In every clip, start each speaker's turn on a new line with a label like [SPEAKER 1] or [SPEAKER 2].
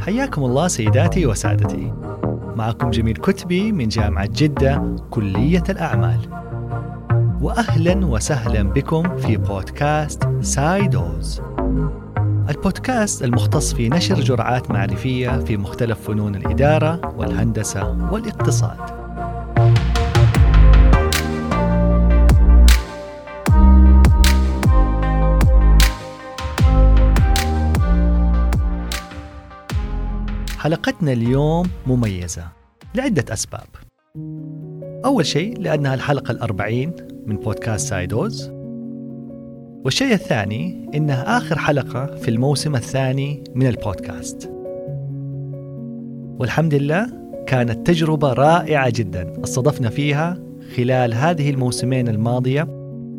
[SPEAKER 1] حياكم الله سيداتي وسادتي. معكم جميل كتبي من جامعة جدة كلية الأعمال. وأهلا وسهلا بكم في بودكاست سايدوز. البودكاست المختص في نشر جرعات معرفية في مختلف فنون الإدارة والهندسة والاقتصاد. حلقتنا اليوم مميزة لعدة أسباب. أول شيء لأنها الحلقة الأربعين من بودكاست سايدوز. والشيء الثاني إنها آخر حلقة في الموسم الثاني من البودكاست. والحمد لله كانت تجربة رائعة جدا استضفنا فيها خلال هذه الموسمين الماضية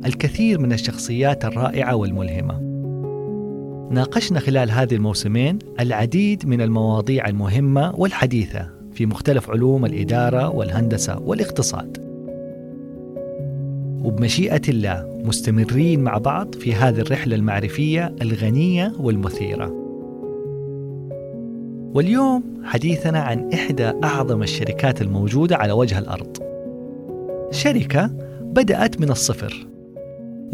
[SPEAKER 1] الكثير من الشخصيات الرائعة والملهمة. ناقشنا خلال هذه الموسمين العديد من المواضيع المهمة والحديثة في مختلف علوم الإدارة والهندسة والاقتصاد. وبمشيئة الله مستمرين مع بعض في هذه الرحلة المعرفية الغنية والمثيرة. واليوم حديثنا عن إحدى أعظم الشركات الموجودة على وجه الأرض. شركة بدأت من الصفر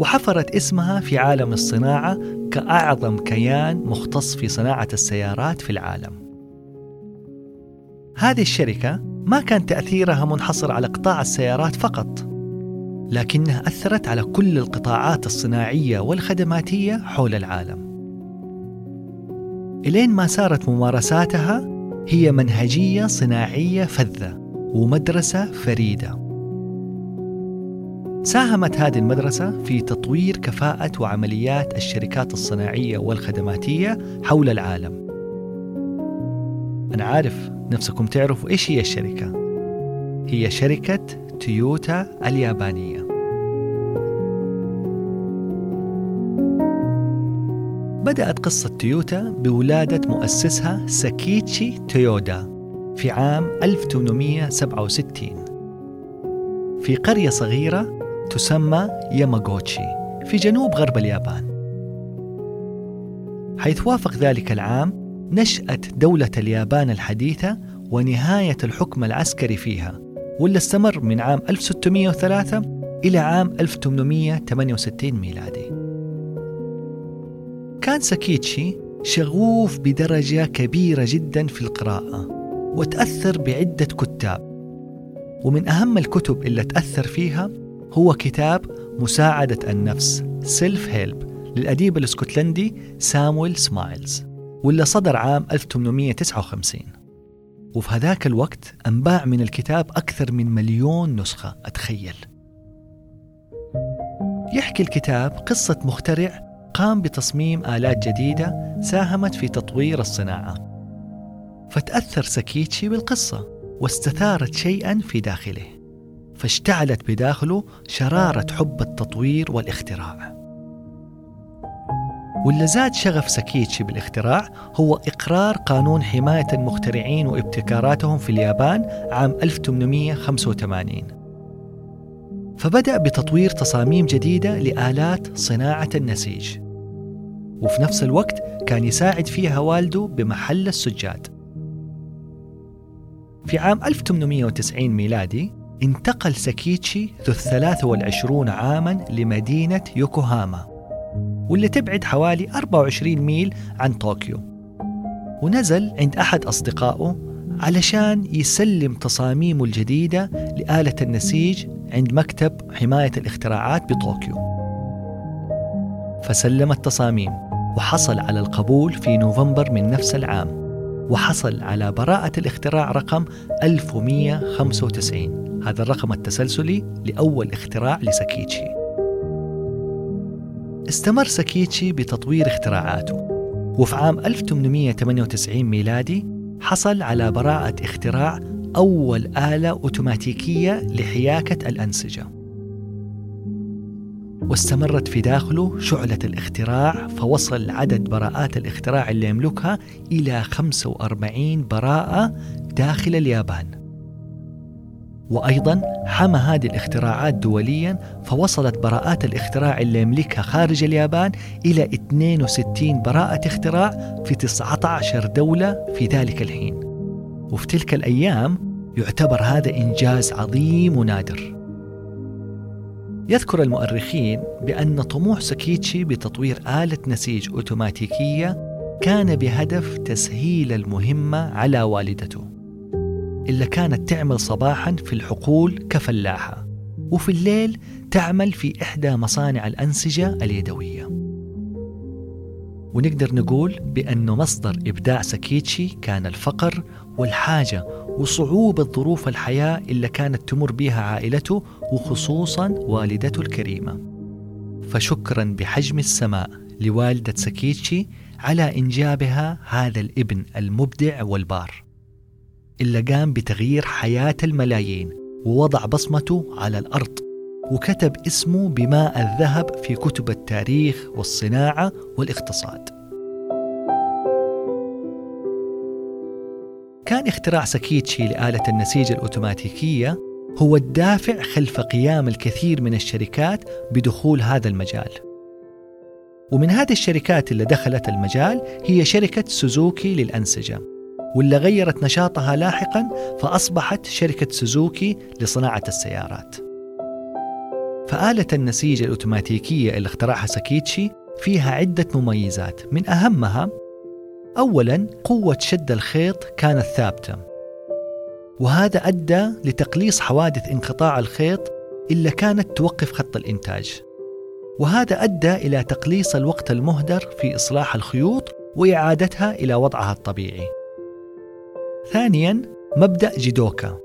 [SPEAKER 1] وحفرت اسمها في عالم الصناعة كأعظم كيان مختص في صناعة السيارات في العالم. هذه الشركة ما كان تأثيرها منحصر على قطاع السيارات فقط، لكنها أثرت على كل القطاعات الصناعية والخدماتية حول العالم. إلين ما صارت ممارساتها هي منهجية صناعية فذة ومدرسة فريدة ساهمت هذه المدرسة في تطوير كفاءة وعمليات الشركات الصناعية والخدماتية حول العالم. أنا عارف نفسكم تعرفوا إيش هي الشركة. هي شركة تويوتا اليابانية. بدأت قصة تويوتا بولادة مؤسسها ساكيتشي تويودا في عام 1867 في قرية صغيرة تسمى ياماغوتشي في جنوب غرب اليابان. حيث وافق ذلك العام نشأة دولة اليابان الحديثة ونهاية الحكم العسكري فيها واللي استمر من عام 1603 إلى عام 1868 ميلادي. كان ساكيتشي شغوف بدرجة كبيرة جدا في القراءة وتأثر بعدة كتاب. ومن أهم الكتب اللي تأثر فيها هو كتاب مساعدة النفس self help للأديب الإسكتلندي سامويل سمايلز واللي صدر عام 1859 وفي هذاك الوقت انباع من الكتاب أكثر من مليون نسخة أتخيل. يحكي الكتاب قصة مخترع قام بتصميم آلات جديدة ساهمت في تطوير الصناعة. فتأثر سكيتشي بالقصة واستثارت شيئا في داخله. فاشتعلت بداخله شرارة حب التطوير والاختراع. واللي زاد شغف سكيتشي بالاختراع هو إقرار قانون حماية المخترعين وابتكاراتهم في اليابان عام 1885 فبدأ بتطوير تصاميم جديدة لآلات صناعة النسيج. وفي نفس الوقت كان يساعد فيها والده بمحل السجاد. في عام 1890 ميلادي انتقل ساكيتشي ذو الثلاث والعشرون عاما لمدينة يوكوهاما واللي تبعد حوالي 24 ميل عن طوكيو. ونزل عند أحد أصدقائه علشان يسلم تصاميمه الجديدة لآلة النسيج عند مكتب حماية الاختراعات بطوكيو. فسلم التصاميم وحصل على القبول في نوفمبر من نفس العام وحصل على براءة الاختراع رقم 1195 هذا الرقم التسلسلي لأول اختراع لساكيتشي. استمر ساكيتشي بتطوير اختراعاته وفي عام 1898 ميلادي حصل على براءة اختراع أول آلة أوتوماتيكية لحياكة الأنسجة. واستمرت في داخله شعلة الاختراع فوصل عدد براءات الاختراع اللي يملكها إلى 45 براءة داخل اليابان. وأيضا حمى هذه الاختراعات دوليا فوصلت براءات الاختراع اللي يملكها خارج اليابان إلى 62 براءة اختراع في 19 دولة في ذلك الحين. وفي تلك الأيام يعتبر هذا إنجاز عظيم ونادر. يذكر المؤرخين بأن طموح سكيتشي بتطوير آلة نسيج أوتوماتيكية كان بهدف تسهيل المهمة على والدته. إلا كانت تعمل صباحا في الحقول كفلاحة وفي الليل تعمل في إحدى مصانع الأنسجة اليدوية. ونقدر نقول بأنه مصدر إبداع سكيتشي كان الفقر والحاجة وصعوبة ظروف الحياة اللي كانت تمر بها عائلته وخصوصا والدته الكريمة. فشكرا بحجم السماء لوالدة سكيتشي على إنجابها هذا الابن المبدع والبار. اللي قام بتغيير حياة الملايين ووضع بصمته على الأرض وكتب اسمه بماء الذهب في كتب التاريخ والصناعة والاقتصاد. كان اختراع ساكيتشي لآلة النسيج الأوتوماتيكية هو الدافع خلف قيام الكثير من الشركات بدخول هذا المجال. ومن هذه الشركات اللي دخلت المجال هي شركة سوزوكي للأنسجة. واللي غيرت نشاطها لاحقا فأصبحت شركة سوزوكي لصناعة السيارات. فآلة النسيج الأوتوماتيكية اللي اخترعها ساكيتشي فيها عدة مميزات. من أهمها أولا قوة شد الخيط كانت ثابتة. وهذا أدى لتقليص حوادث انقطاع الخيط إلا كانت توقف خط الإنتاج. وهذا أدى إلى تقليص الوقت المهدر في إصلاح الخيوط وإعادتها إلى وضعها الطبيعي. ثانيا مبدأ جيدوكا.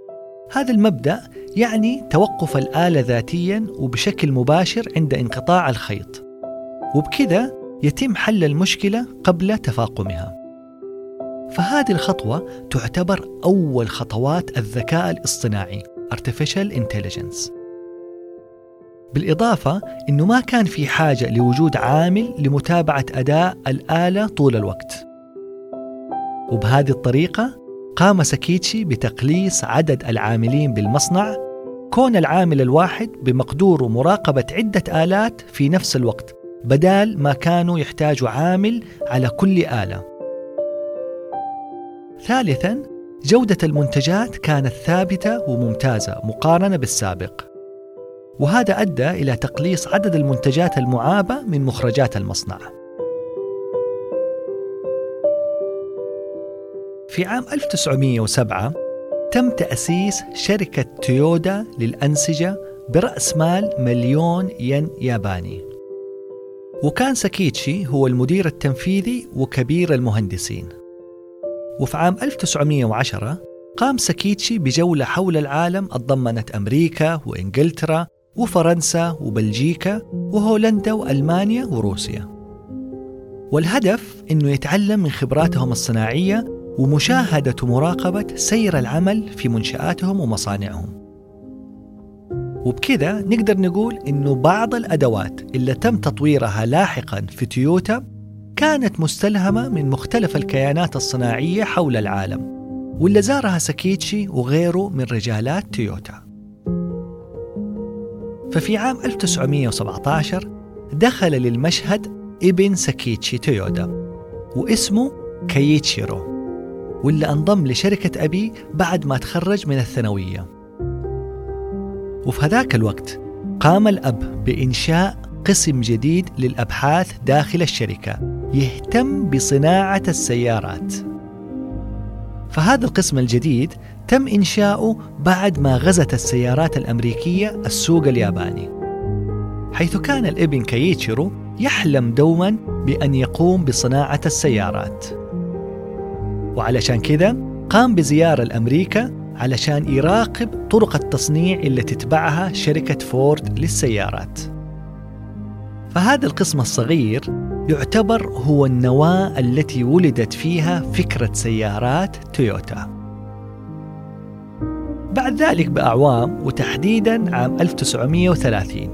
[SPEAKER 1] هذا المبدأ يعني توقف الآلة ذاتيا وبشكل مباشر عند انقطاع الخيط. وبكذا يتم حل المشكلة قبل تفاقمها. فهذه الخطوة تعتبر أول خطوات الذكاء الاصطناعي Artificial Intelligence. بالإضافة أنه ما كان في حاجة لوجود عامل لمتابعة أداء الآلة طول الوقت. وبهذه الطريقة قام ساكيتشي بتقليص عدد العاملين بالمصنع كون العامل الواحد بمقدور مراقبة عدة آلات في نفس الوقت بدال ما كانوا يحتاجوا عامل على كل آلة. ثالثا جودة المنتجات كانت ثابتة وممتازة مقارنة بالسابق. وهذا أدى إلى تقليص عدد المنتجات المعابة من مخرجات المصنع. في عام 1907 تم تأسيس شركة تويودا للأنسجة برأس مال مليون ين ياباني. وكان ساكيتشي هو المدير التنفيذي وكبير المهندسين. وفي عام 1910 قام ساكيتشي بجولة حول العالم اتضمنت أمريكا وإنجلترا وفرنسا وبلجيكا وهولندا وألمانيا وروسيا. والهدف أنه يتعلم من خبراتهم الصناعية ومشاهدة ومراقبة سير العمل في منشآتهم ومصانعهم وبكذا نقدر نقول إنه بعض الأدوات اللي تم تطويرها لاحقا في تويوتا كانت مستلهمة من مختلف الكيانات الصناعية حول العالم واللي زارها ساكيتشي وغيره من رجالات تويوتا. ففي عام 1917 دخل للمشهد ابن ساكيتشي تويودا واسمه كايتشيرو واللي أنضم لشركة أبي بعد ما تخرج من الثانوية. وفي هذاك الوقت قام الأب بإنشاء قسم جديد للأبحاث داخل الشركة يهتم بصناعة السيارات. فهذا القسم الجديد تم إنشاؤه بعد ما غزت السيارات الأمريكية السوق الياباني. حيث كان الإبن كايتشيرو يحلم دوما بأن يقوم بصناعة السيارات. وعلشان كذا قام بزيارة لأمريكا علشان يراقب طرق التصنيع اللي تتبعها شركة فورد للسيارات. فهذا القسم الصغير يعتبر هو النواة التي ولدت فيها فكرة سيارات تويوتا. بعد ذلك بأعوام وتحديدا عام 1930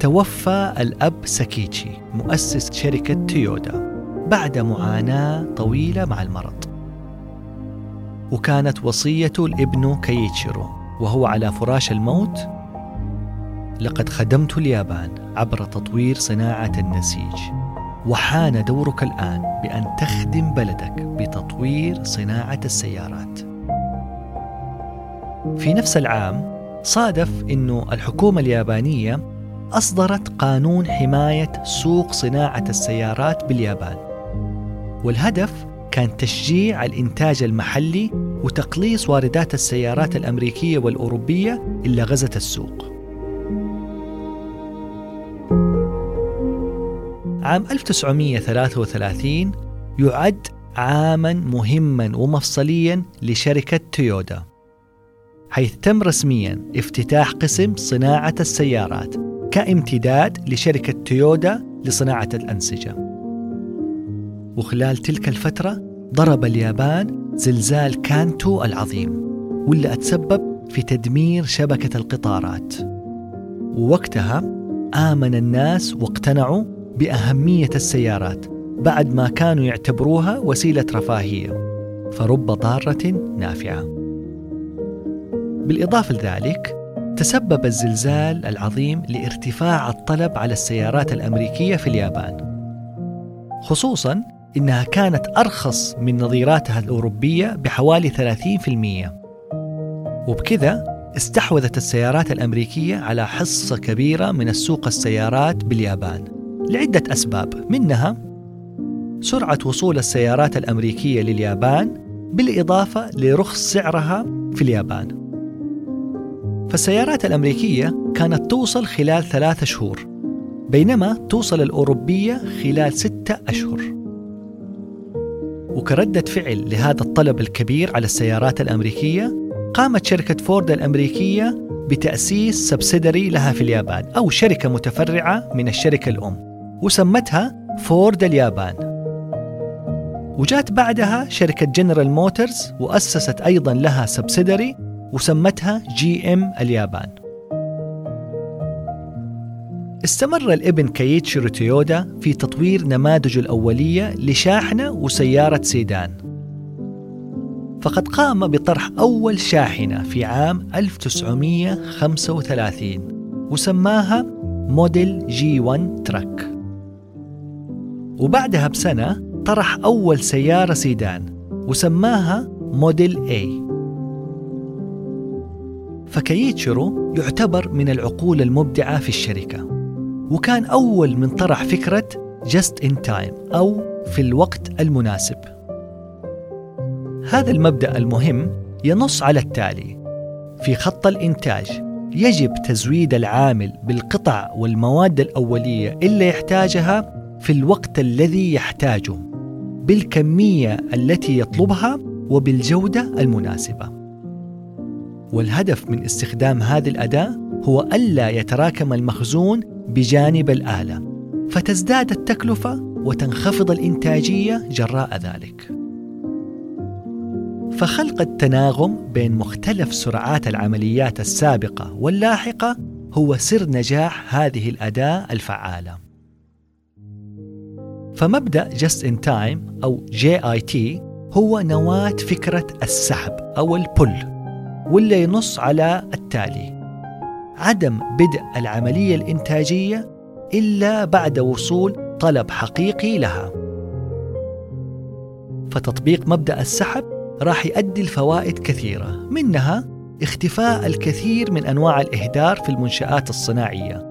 [SPEAKER 1] توفى الأب ساكيتشي مؤسس شركة تويوتا بعد معاناة طويلة مع المرض. وكانت وصيته لابنه كيتشيرو وهو على فراش الموت. لقد خدمت اليابان عبر تطوير صناعة النسيج وحان دورك الآن بأن تخدم بلدك بتطوير صناعة السيارات. في نفس العام صادف أن الحكومة اليابانية أصدرت قانون حماية سوق صناعة السيارات باليابان والهدف كان تشجيع الإنتاج المحلي وتقليص واردات السيارات الأمريكية والأوروبية اللي غزت السوق. عام 1933 يعد عاما مهما ومفصليا لشركة تويودا حيث تم رسميا افتتاح قسم صناعة السيارات كامتداد لشركة تويودا لصناعة الأنسجة. وخلال تلك الفترة ضرب اليابان زلزال كانتو العظيم واللي أتسبب في تدمير شبكة القطارات. ووقتها آمن الناس واقتنعوا بأهمية السيارات بعد ما كانوا يعتبروها وسيلة رفاهية فرب ضارة نافعة. بالإضافة لذلك تسبب الزلزال العظيم لارتفاع الطلب على السيارات الأمريكية في اليابان. خصوصا إنها كانت أرخص من نظيراتها الأوروبية بحوالي 30% وبكذا استحوذت السيارات الأمريكية على حصة كبيرة من السوق السيارات باليابان. لعدة أسباب منها سرعة وصول السيارات الأمريكية لليابان بالإضافة لرخص سعرها في اليابان. فالسيارات الأمريكية كانت توصل خلال ثلاثة شهور بينما توصل الأوروبية خلال ستة أشهر. وكردة فعل لهذا الطلب الكبير على السيارات الأمريكية قامت شركة فورد الأمريكية بتأسيس سبسيدري لها في اليابان أو شركة متفرعة من الشركة الأم وسمتها فورد اليابان. وجات بعدها شركة جنرال موتورز وأسست أيضا لها subsidiary وسمتها جي إم اليابان. استمر الابن كييتشيرو تويودا في تطوير نماذجه الأولية لشاحنة وسيارة سيدان. فقد قام بطرح أول شاحنة في عام 1935 وسماها موديل G 1 truck. وبعدها بسنة طرح أول سيارة سيدان وسماها موديل A. فكييتشيرو يعتبر من العقول المبدعة في الشركة. وكان أول من طرح فكرة just in time أو في الوقت المناسب. هذا المبدأ المهم ينص على التالي. في خط الإنتاج يجب تزويد العامل بالقطع والمواد الأولية اللي يحتاجها في الوقت الذي يحتاجه بالكمية التي يطلبها وبالجودة المناسبة. والهدف من استخدام هذه الأداة هو ألا يتراكم المخزون بجانب الآلة فتزداد التكلفة وتنخفض الإنتاجية جراء ذلك فخلق التناغم بين مختلف سرعات العمليات السابقة واللاحقة هو سر نجاح هذه الأداة الفعالة. فمبدأ Just in Time أو JIT هو نواة فكرة السحب أو البل واللي ينص على التالي عدم بدء العملية الإنتاجية إلا بعد وصول طلب حقيقي لها. فتطبيق مبدأ السحب راح يؤدي لفوائد كثيرة منها اختفاء الكثير من أنواع الإهدار في المنشآت الصناعية.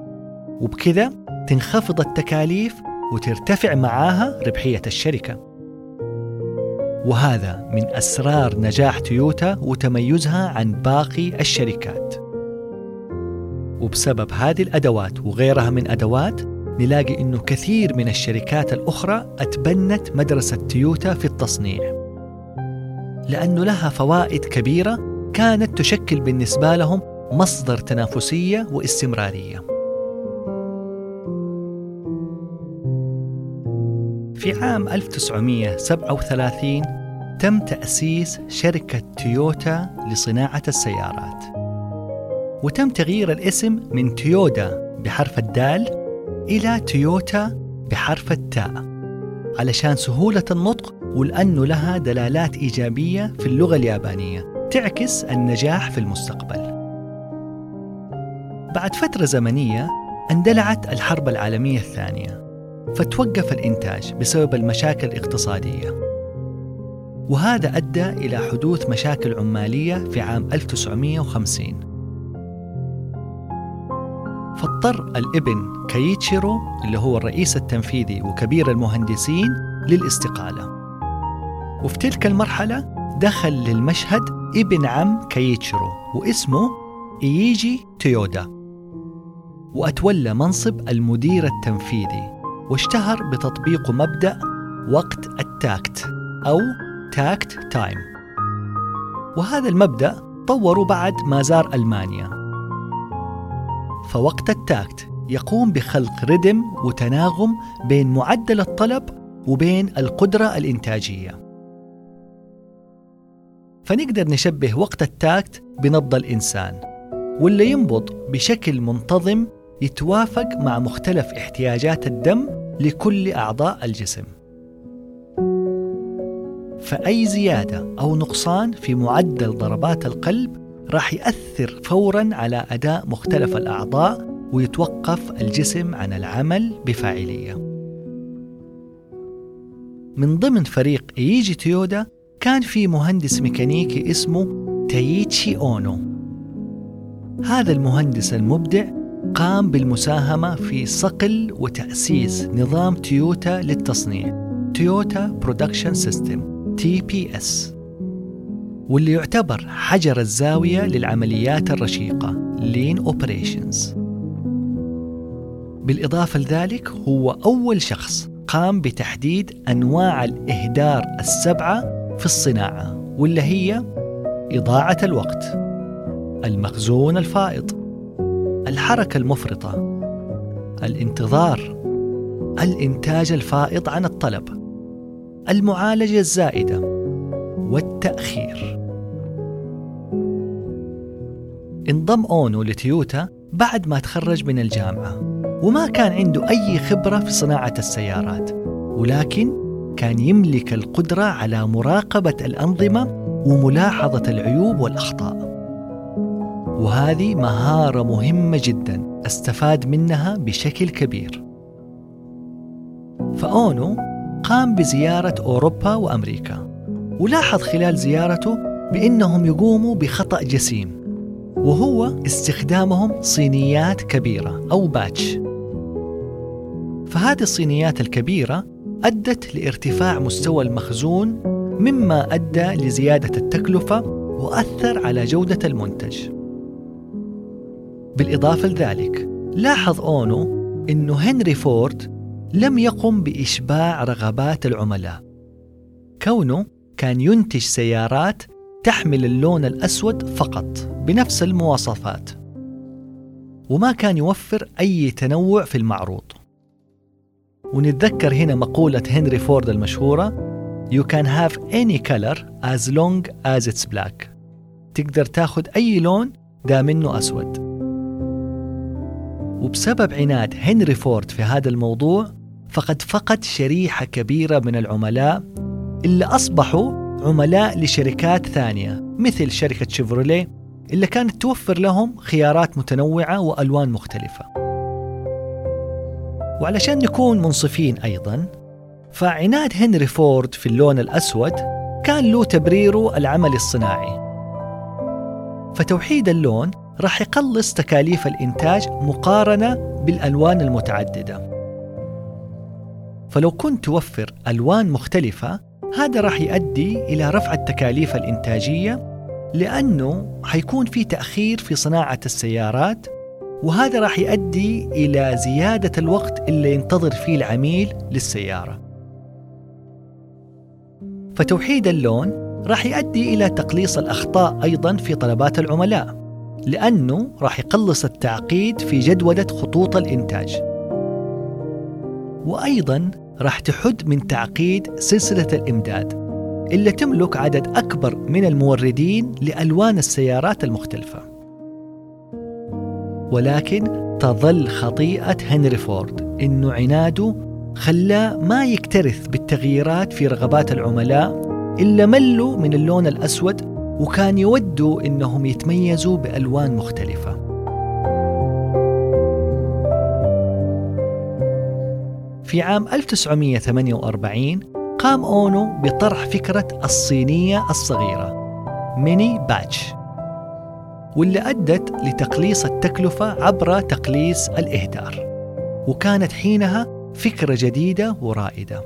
[SPEAKER 1] وبكذا تنخفض التكاليف وترتفع معاها ربحية الشركة. وهذا من أسرار نجاح تويوتا وتميزها عن باقي الشركات. وبسبب هذه الأدوات وغيرها من أدوات نلاقي أنه كثير من الشركات الأخرى أتبنت مدرسة تويوتا في التصنيع لأنه لها فوائد كبيرة كانت تشكل بالنسبة لهم مصدر تنافسية واستمرارية. في عام 1937 تم تأسيس شركة تويوتا لصناعة السيارات. وتم تغيير الاسم من تويودا بحرف الدال إلى تويوتا بحرف التاء. علشان سهولة النطق ولأنه لها دلالات إيجابية في اللغة اليابانية. تعكس النجاح في المستقبل. بعد فترة زمنية اندلعت الحرب العالمية الثانية. فتوقف الإنتاج بسبب المشاكل الاقتصادية. وهذا أدى إلى حدوث مشاكل عمالية في عام 1950 فاضطر الابن كايتشيرو اللي هو الرئيس التنفيذي وكبير المهندسين للاستقالة. وفي تلك المرحلة دخل للمشهد ابن عم كايتشيرو واسمه إيجي تويودا. وتولى منصب المدير التنفيذي واشتهر بتطبيق مبدأ وقت ال takt أو takt time. وهذا المبدأ طوروا بعد ما زار ألمانيا. فوقت ال takt يقوم بخلق rhythm وتناغم بين معدل الطلب وبين القدرة الإنتاجية. فنقدر نشبه وقت ال takt بنبض الإنسان واللي ينبض بشكل منتظم يتوافق مع مختلف احتياجات الدم لكل أعضاء الجسم. فأي زيادة أو نقصان في معدل ضربات القلب راح يأثر فورا على أداء مختلف الأعضاء ويتوقف الجسم عن العمل بفاعلية. من ضمن فريق إيجي تيودا كان في مهندس ميكانيكي اسمه تايتشي أونو. هذا المهندس المبدع قام بالمساهمة في صقل وتأسيس نظام تويوتا للتصنيع Toyota Production System TPS واللي يعتبر حجر الزاوية للعمليات الرشيقة lean operations بالإضافة لذلك هو أول شخص قام بتحديد أنواع الإهدار السبعة في الصناعة واللي هي إضاعة الوقت المخزون الفائض الحركة المفرطة الانتظار الإنتاج الفائض عن الطلب المعالجة الزائدة والتأخير. انضم أونو لتيوتا بعد ما تخرج من الجامعة. وما كان عنده أي خبرة في صناعة السيارات ولكن كان يملك القدرة على مراقبة الأنظمة وملاحظة العيوب والأخطاء. وهذه مهارة مهمة جدا أستفاد منها بشكل كبير. فأونو قام بزيارة أوروبا وأمريكا ولاحظ خلال زيارته بأنهم يقوموا بخطأ جسيم. وهو استخدامهم صينيات كبيرة أو باتش. فهذه الصينيات الكبيرة أدت لارتفاع مستوى المخزون مما أدى لزيادة التكلفة وأثر على جودة المنتج. بالإضافة لذلك لاحظ أونو أنه هنري فورد لم يقم بإشباع رغبات العملاء. كونه كان ينتج سيارات تحمل اللون الأسود فقط بنفس المواصفات. وما كان يوفر أي تنوع في المعروض. ونتذكر هنا مقولة هنري فورد المشهورة You can have any color as long as it's black. تقدر تاخذ أي لون دام إنه أسود. وبسبب عناد هنري فورد في هذا الموضوع فقد فقد شريحة كبيرة من العملاء اللي أصبحوا عملاء لشركات ثانية مثل شركة شيفروليه اللي كانت توفر لهم خيارات متنوعة وألوان مختلفة. وعلشان نكون منصفين أيضا فعناد هنري فورد في اللون الأسود كان له تبريره العمل الصناعي. فتوحيد اللون راح يقلص تكاليف الإنتاج مقارنة بالألوان المتعددة. فلو كنت توفر ألوان مختلفة هذا راح يؤدي إلى رفع التكاليف الإنتاجية لأنه حيكون في تأخير في صناعة السيارات وهذا راح يؤدي إلى زيادة الوقت اللي ينتظر فيه العميل للسيارة. فتوحيد اللون راح يؤدي إلى تقليص الأخطاء أيضا في طلبات العملاء لأنه راح يقلص التعقيد في جدولة خطوط الإنتاج. وأيضا راح تحد من تعقيد سلسلة الإمداد اللي تملك عدد أكبر من الموردين لألوان السيارات المختلفة. ولكن تظل خطيئة هنري فورد إنه عناده خلاه ما يكترث بالتغييرات في رغبات العملاء إلا ملوا من اللون الأسود وكان يودوا إنهم يتميزوا بألوان مختلفة. في عام 1948 قام أونو بطرح فكرة الصينية الصغيرة mini batch واللي أدت لتقليص التكلفة عبر تقليص الإهدار وكانت حينها فكرة جديدة ورائدة.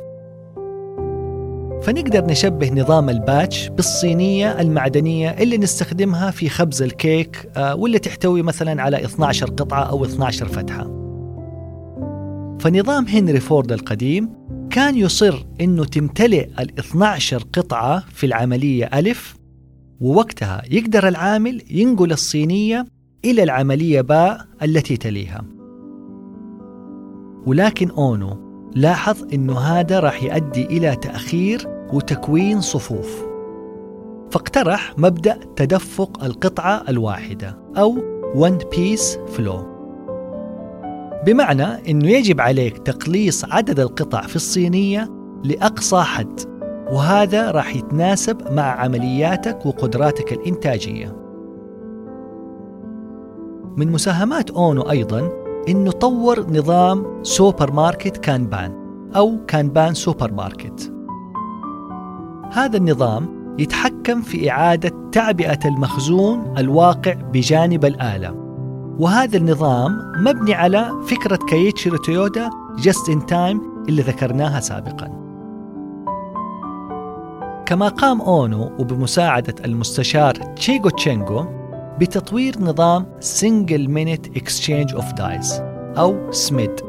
[SPEAKER 1] فنقدر نشبه نظام ال batch بالصينية المعدنية اللي نستخدمها في خبز الكيك آه، واللي تحتوي مثلا على 12 قطعة أو 12 فتحة. فنظام هنري فورد القديم كان يصر أنه تمتلئ ال 12 قطعة في العملية ألف ووقتها يقدر العامل ينقل الصينية إلى العملية باء التي تليها. ولكن أونو لاحظ أنه هذا راح يؤدي إلى تأخير وتكوين صفوف فاقترح مبدأ تدفق القطعة الواحدة أو One Piece Flow. بمعنى أنه يجب عليك تقليص عدد القطع في الصينية لأقصى حد وهذا راح يتناسب مع عملياتك وقدراتك الإنتاجية. من مساهمات أونو أيضا أنه طور نظام supermarket kanban أو kanban supermarket هذا النظام يتحكم في إعادة تعبئة المخزون الواقع بجانب الآلة. وهذا النظام مبني على فكرة كايتشيرو تويودا just in time اللي ذكرناها سابقا. كما قام أونو وبمساعدة المستشار شيغيو شينغو بتطوير نظام Single Minute Exchange of Dies أو SMED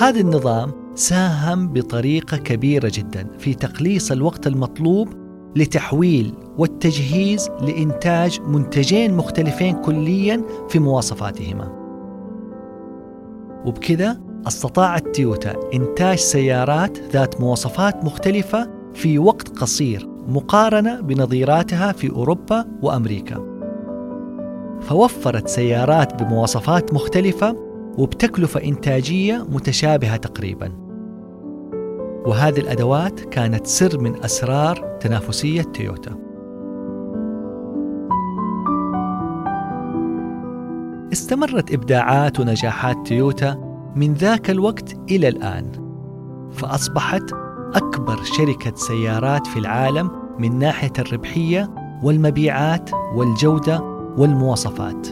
[SPEAKER 1] هذا النظام ساهم بطريقة كبيرة جدا في تقليص الوقت المطلوب لتحويل والتجهيز لإنتاج منتجين مختلفين كليا في مواصفاتهما. وبكذا استطاعت تويوتا إنتاج سيارات ذات مواصفات مختلفة في وقت قصير مقارنة بنظيراتها في أوروبا وأمريكا. فوفرت سيارات بمواصفات مختلفة وبتكلفة إنتاجية متشابهة تقريباً. وهذه الأدوات كانت سر من أسرار تنافسية تويوتا استمرت إبداعات ونجاحات تويوتا من ذاك الوقت إلى الآن فأصبحت أكبر شركة سيارات في العالم من ناحية الربحية والمبيعات والجودة والمواصفات.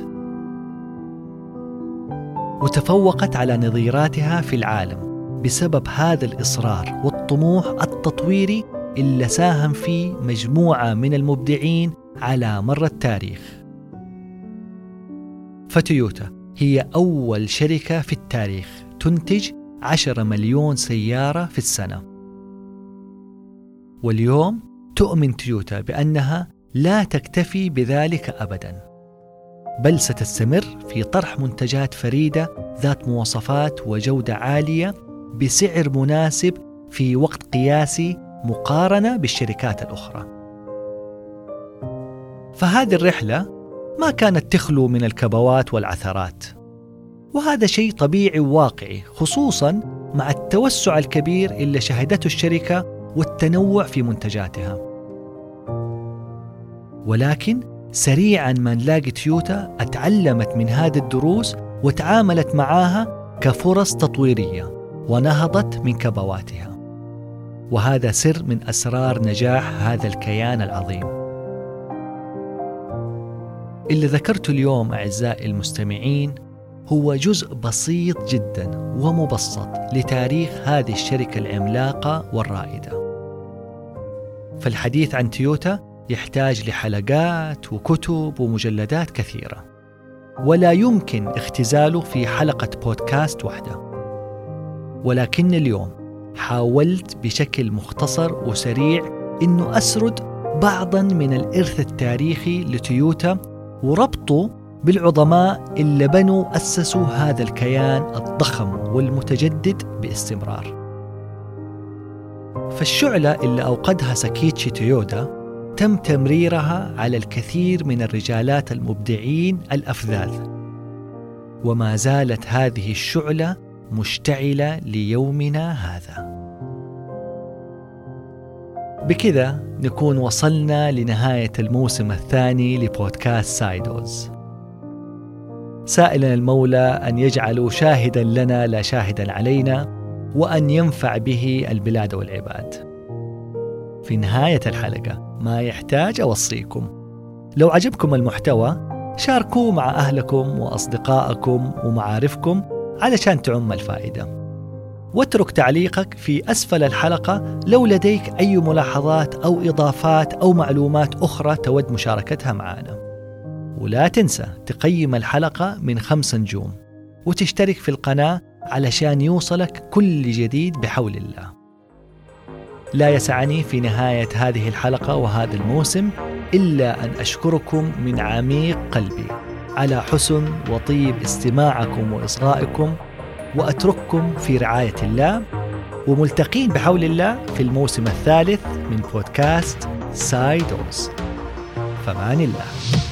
[SPEAKER 1] وتفوقت على نظيراتها في العالم بسبب هذا الإصرار والطموح التطويري اللي ساهم فيه مجموعة من المبدعين على مر التاريخ. فتويوتا هي أول شركة في التاريخ تنتج 10 مليون سيارة في السنة واليوم تؤمن تويوتا بأنها لا تكتفي بذلك أبدا بل ستستمر في طرح منتجات فريدة ذات مواصفات وجودة عالية بسعر مناسب في وقت قياسي مقارنة بالشركات الأخرى. فهذه الرحلة ما كانت تخلو من الكبوات والعثرات. وهذا شيء طبيعي وواقعي خصوصا مع التوسع الكبير اللي شهدته الشركة والتنوع في منتجاتها. ولكن سريعا ما نلاقي تويوتا أتعلمت من هذه الدروس وتعاملت معاها كفرص تطويرية ونهضت من كبواتها وهذا سر من أسرار نجاح هذا الكيان العظيم اللي ذكرته اليوم أعزائي المستمعين هو جزء بسيط جدا ومبسط لتاريخ هذه الشركة العملاقة والرائدة. فالحديث عن تويوتا يحتاج لحلقات وكتب ومجلدات كثيرة. ولا يمكن اختزاله في حلقة بودكاست واحدة ولكن اليوم حاولت بشكل مختصر وسريع إنه أسرد بعضا من الإرث التاريخي لتويوتا وربطه بالعظماء اللي بنوا أسسوا هذا الكيان الضخم والمتجدد باستمرار. فالشعلة اللي أوقدها ساكيتشي تويوتا تم تمريرها على الكثير من الرجالات المبدعين الأفذاذ. وما زالت هذه الشعلة مشتعلة ليومنا هذا. بكذا نكون وصلنا لنهاية الموسم الثاني لبودكاست سايدوز. سائلا المولى أن يجعله شاهدا لنا لا شاهدا علينا وأن ينفع به البلاد والعباد. في نهاية الحلقة ما يحتاج أوصيكم. لو عجبكم المحتوى شاركوه مع أهلكم وأصدقائكم ومعارفكم علشان تعم الفائدة. واترك تعليقك في أسفل الحلقة لو لديك أي ملاحظات أو إضافات أو معلومات أخرى تود مشاركتها معنا. ولا تنسى تقيم الحلقة من خمس نجوم وتشترك في القناة علشان يوصلك كل جديد بحول الله. لا يسعني في نهاية هذه الحلقة وهذا الموسم إلا أن أشكركم من عميق قلبي. على حسن وطيب استماعكم وإصغائكم وأترككم في رعاية الله وملتقين بحول الله في الموسم الثالث من بودكاست سايدوز فمان الله.